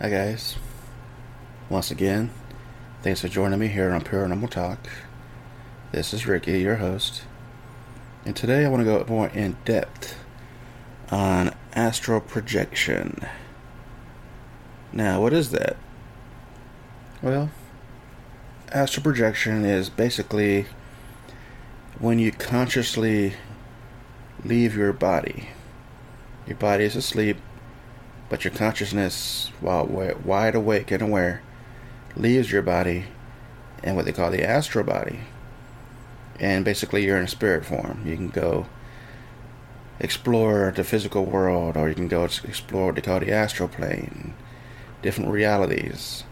Hi guys. Once again, thanks for joining me here on Paranormal Talk. This is Ricky, your host. And today I want to go more in depth on astral projection. Now, what is that? Well, astral projection is basically when you consciously leave your body. Your body is asleep, but your consciousness, while wide awake and aware, leaves your body and what they call the astral body. And basically, you're in a spirit form. You can go explore the physical world, or you can go explore what they call the astral plane, different realities.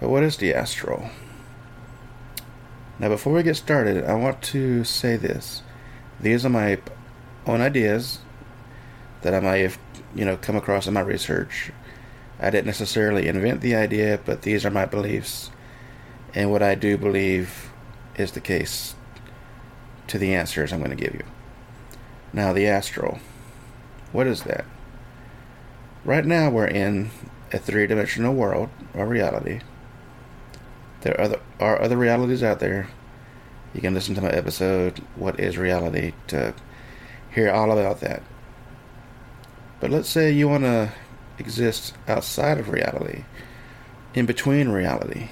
But what is the astral? Now, before we get started, I want to say this. These are my own ideas that I might have, you know, come across in my research. I didn't necessarily invent the idea, but these are my beliefs and what I do believe is the case to the answers I'm going to give you. Now, the astral. What is that? Right now, we're in a three dimensional world or reality. There are other, are other realities out there. You can listen to my episode, What is Reality, to hear all about that. But let's say you want to exist outside of reality, in between reality.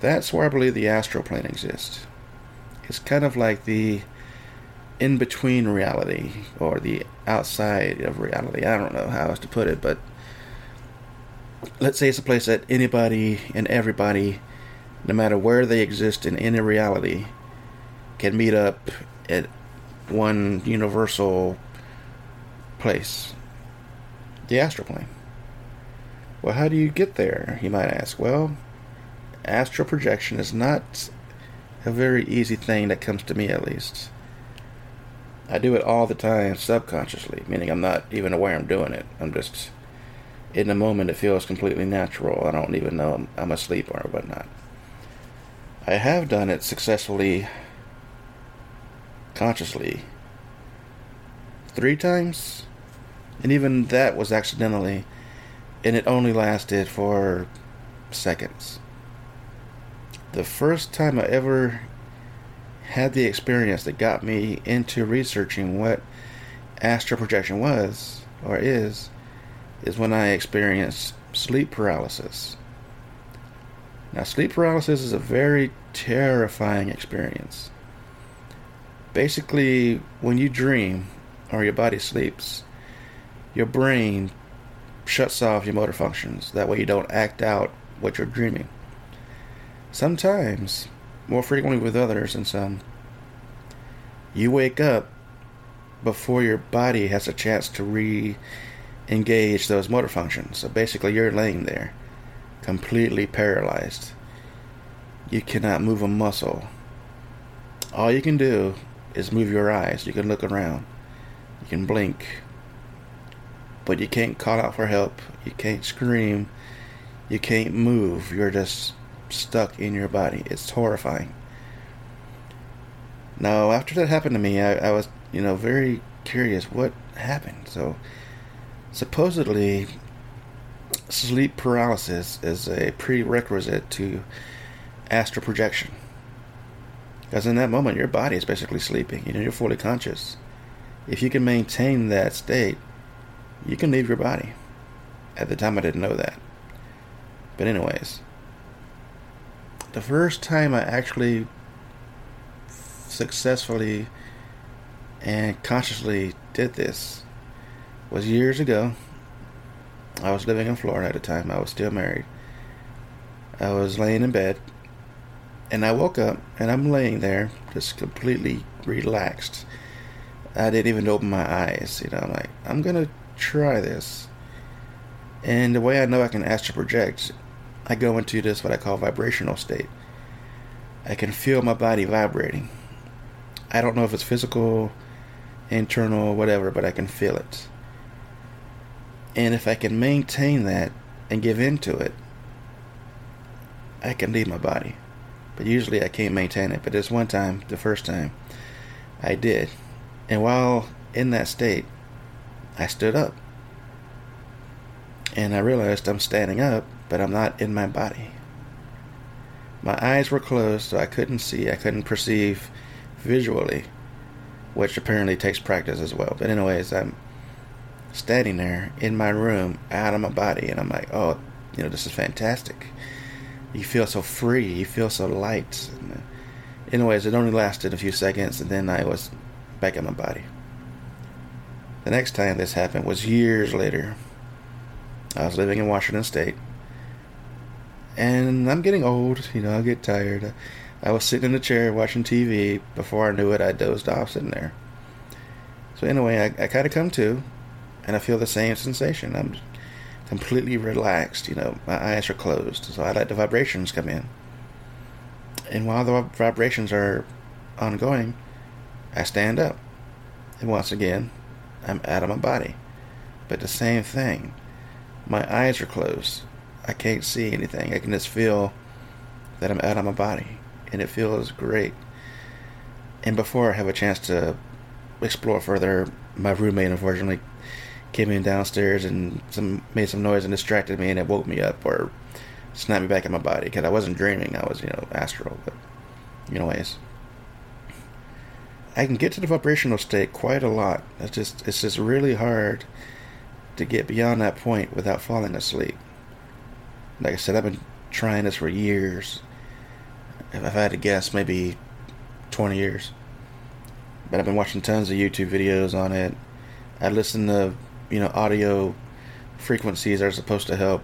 That's where I believe the astral plane exists. It's kind of like the in between reality or the outside of reality. I don't know how else to put it, but let's say it's a place that anybody and everybody, no matter where they exist in any reality, can meet up at one universal place the astral plane. Well, how do you get there? You might ask. Well, astral projection is not a very easy thing that comes to me, at least. I do it all the time subconsciously, meaning I'm not even aware I'm doing it. I'm just in the moment, it feels completely natural. I don't even know I'm, I'm asleep or whatnot. I have done it successfully, consciously, three times and even that was accidentally, and it only lasted for seconds. The first time I ever had the experience that got me into researching what astral projection was or is, is when I experienced sleep paralysis. Now, sleep paralysis is a very terrifying experience. Basically, when you dream or your body sleeps, your brain shuts off your motor functions. That way you don't act out what you're dreaming. Sometimes, more frequently with others and some, you wake up before your body has a chance to re engage those motor functions. So basically, you're laying there, completely paralyzed. You cannot move a muscle. All you can do is move your eyes. You can look around. You can blink but you can't call out for help. You can't scream. You can't move. You're just stuck in your body. It's horrifying. Now, after that happened to me, I, I was, you know, very curious what happened. So, supposedly, sleep paralysis is a prerequisite to astral projection. Because in that moment, your body is basically sleeping. You know, you're fully conscious. If you can maintain that state, you can leave your body. At the time, I didn't know that. But, anyways, the first time I actually successfully and consciously did this was years ago. I was living in Florida at the time. I was still married. I was laying in bed and I woke up and I'm laying there just completely relaxed. I didn't even open my eyes. You know, I'm like, I'm to try this. And the way I know I can astral project, I go into this what I call vibrational state. I can feel my body vibrating. I don't know if it's physical, internal, whatever, but I can feel it. And if I can maintain that and give into it, I can leave my body. But usually I can't maintain it. But this one time, the first time, I did. And while in that state, I stood up. And I realized I'm standing up, but I'm not in my body. My eyes were closed, so I couldn't see, I couldn't perceive visually, which apparently takes practice as well. But, anyways, I'm standing there in my room, out of my body, and I'm like, oh, you know, this is fantastic. You feel so free, you feel so light. Uh, anyways, it only lasted a few seconds, and then I was back in my body. The next time this happened was years later. I was living in Washington State. And I'm getting old, you know, I get tired. I was sitting in the chair watching TV. Before I knew it, I dozed off sitting there. So, anyway, I, I kind of come to, and I feel the same sensation. I'm completely relaxed, you know, my eyes are closed. So, I let the vibrations come in. And while the vibrations are ongoing, I stand up. And once again, I'm out of my body. But the same thing. My eyes are closed. I can't see anything. I can just feel that I'm out of my body. And it feels great. And before I have a chance to explore further, my roommate unfortunately came in downstairs and some made some noise and distracted me and it woke me up or snapped me back in my body because I wasn't dreaming. I was, you know, astral. But, anyways. I can get to the vibrational state quite a lot. It's just it's just really hard to get beyond that point without falling asleep. Like I said, I've been trying this for years. If I've had to guess, maybe 20 years. But I've been watching tons of YouTube videos on it. I listen to, you know, audio frequencies that are supposed to help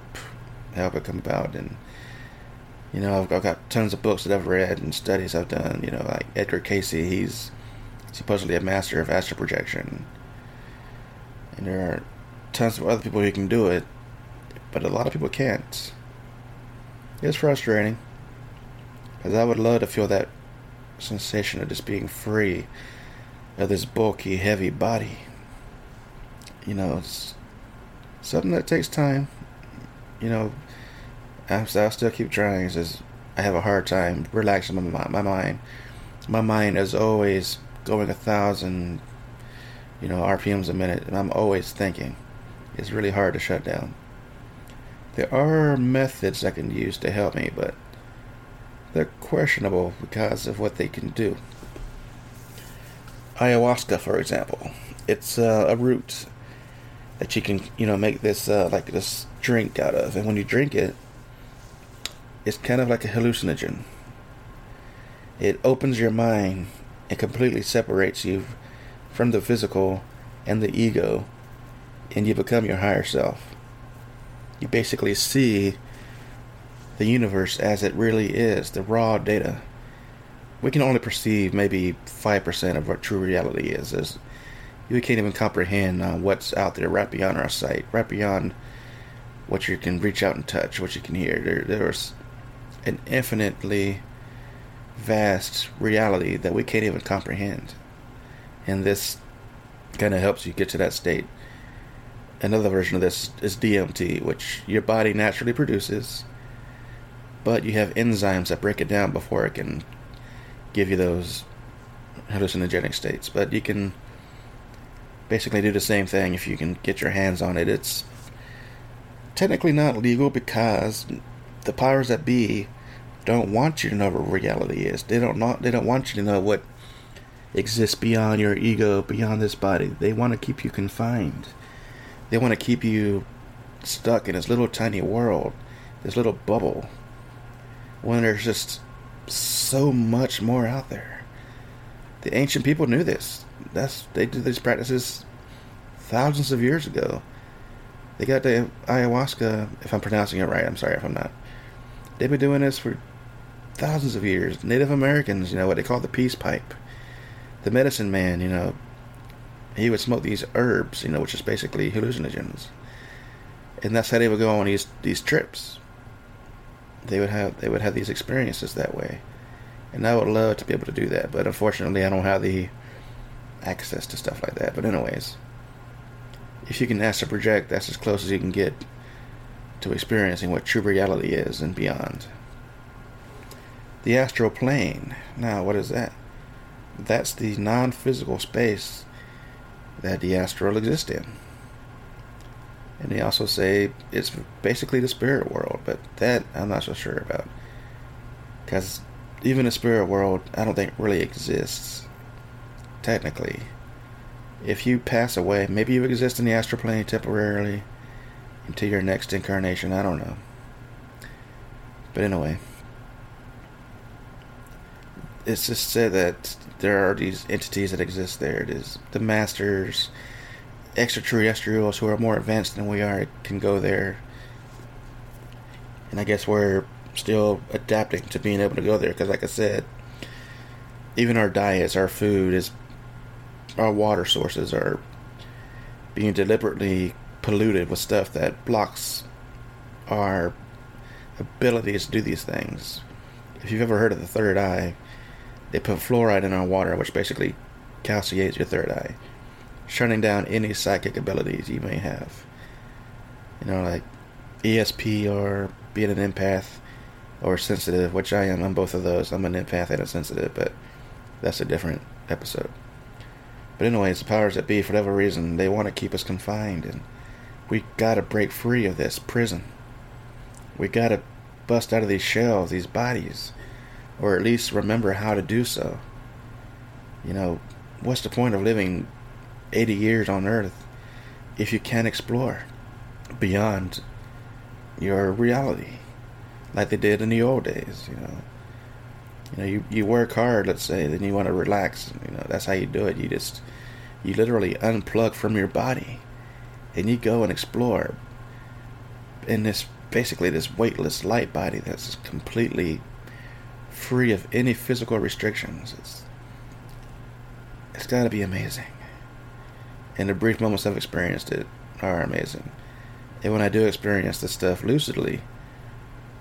help it come about. And, you know, I've, I've got tons of books that I've read and studies I've done. You know, like Edgar Cayce he's supposedly a master of astral projection. And there are tons of other people who can do it, but a lot of people can't. It's frustrating. Because I would love to feel that sensation of just being free of this bulky, heavy body. You know, it's something that takes time. You know, I'll still keep trying. It's just, I have a hard time relaxing my, my mind. My mind is always going a thousand, you know, RPMs a minute, and I'm always thinking. It's really hard to shut down. There are methods I can use to help me, but they're questionable because of what they can do. Ayahuasca, for example, it's uh, a root that you can, you know, make this uh, like this drink out of, and when you drink it, it's kind of like a hallucinogen. It opens your mind and completely separates you from the physical and the ego, and you become your higher self. You basically see the universe as it really is, the raw data. We can only perceive maybe 5% of what true reality is. is we can't even comprehend uh, what's out there right beyond our sight, right beyond what you can reach out and touch, what you can hear. There, there's an infinitely vast reality that we can't even comprehend. And this kind of helps you get to that state. Another version of this is DMT, which your body naturally produces, but you have enzymes that break it down before it can give you those hallucinogenic states. But you can basically do the same thing if you can get your hands on it. It's technically not legal because the powers that be don't want you to know what reality is. They don't not they don't want you to know what exists beyond your ego, beyond this body. They want to keep you confined. They want to keep you stuck in this little tiny world, this little bubble, when there's just so much more out there. The ancient people knew this. That's they did these practices thousands of years ago. They got the ayahuasca, if I'm pronouncing it right. I'm sorry if I'm not. They've been doing this for thousands of years. Native Americans, you know, what they call the peace pipe. The medicine man, you know, he would smoke these herbs, you know, which is basically hallucinogens. And that's how they would go on these these trips. They would have they would have these experiences that way. And I would love to be able to do that, but unfortunately I don't have the access to stuff like that. But anyways, if you can astral project, that's as close as you can get to experiencing what true reality is and beyond. The astral plane. Now, what is that? That's the non physical space that the astral exists in. And they also say it's basically the spirit world, but that I'm not so sure about. Because even the spirit world, I don't think really exists, technically. If you pass away, maybe you exist in the astral plane temporarily until your next incarnation, I don't know. But anyway, it's just said that there are these entities that exist there. It is the masters, extraterrestrials who are more advanced than we are can go there. And I guess we're still adapting to being able to go there because, like I said, even our diets, our food is, our water sources are being deliberately polluted with stuff that blocks our abilities to do these things. If you've ever heard of the third eye, they put fluoride in our water, which basically calciates your third eye shutting down any psychic abilities you may have. You know, like ESP or being an empath or sensitive, which I am. I'm both of those. I'm an empath and a sensitive, but that's a different episode. But anyways, the powers that be, for whatever reason, they want to keep us confined, and we gotta break free of this prison. We gotta bust out of these shells, these bodies, or at least remember how to do so. You know, what's the point of living 80 years on Earth if you can't explore beyond your reality like they did in the old days, you know. You know, you, you work hard, let's say, then you want to relax. You know, that's how you do it. You just, you literally unplug from your body and you go and explore in this, basically, this weightless light body that's completely free of any physical restrictions. It's, it's got to be amazing and the brief moments I've experienced it are amazing. And when I do experience this stuff lucidly,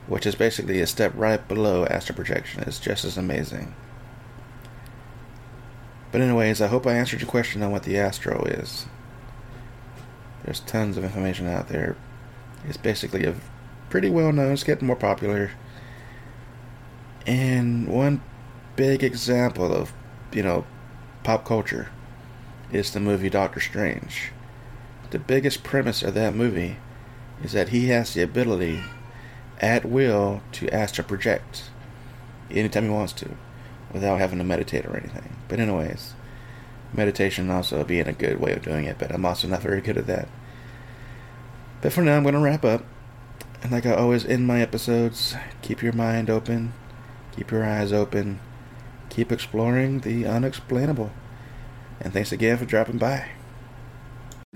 which is basically a step right below astral projection, it's just as amazing. But anyways, I hope I answered your question on what the astro is. There's tons of information out there. It's basically a pretty well known, it's getting more popular. And one big example of, you know, pop culture is the movie Doctor Strange. The biggest premise of that movie is that he has the ability at will to astral project anytime he wants to without having to meditate or anything. But, anyways, meditation also being a good way of doing it, but I'm also not very good at that. But for now, I'm going to wrap up. And like I always end my episodes, keep your mind open, keep your eyes open, keep exploring the unexplainable. And thanks again for dropping by.